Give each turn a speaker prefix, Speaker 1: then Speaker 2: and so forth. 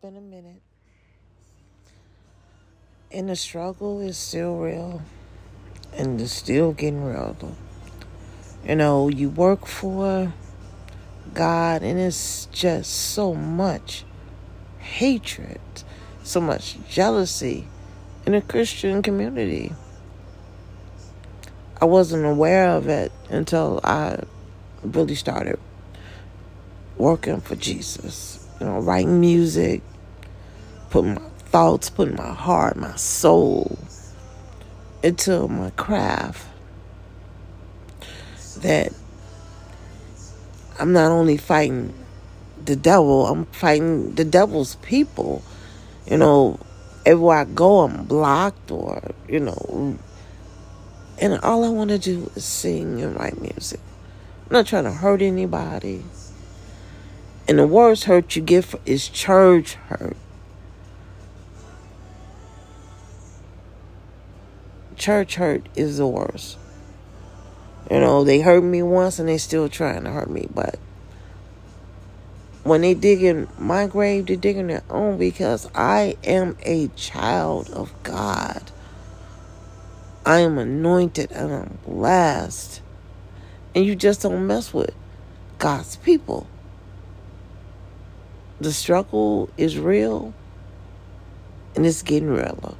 Speaker 1: been a minute. And the struggle is still real. And it's still getting real. You know, you work for God, and it's just so much hatred, so much jealousy in the Christian community. I wasn't aware of it until I really started working for Jesus. You know, writing music, putting my thoughts, putting my heart, my soul into my craft. That I'm not only fighting the devil, I'm fighting the devil's people. You know, everywhere I go, I'm blocked or, you know, and all I want to do is sing and write music. I'm not trying to hurt anybody. And the worst hurt you get is church hurt. Church hurt is the worst. You know, they hurt me once and they still trying to hurt me, but when they dig in my grave, they dig in their own because I am a child of God. I am anointed and I'm blessed. And you just don't mess with God's people. The struggle is real and it's getting realer.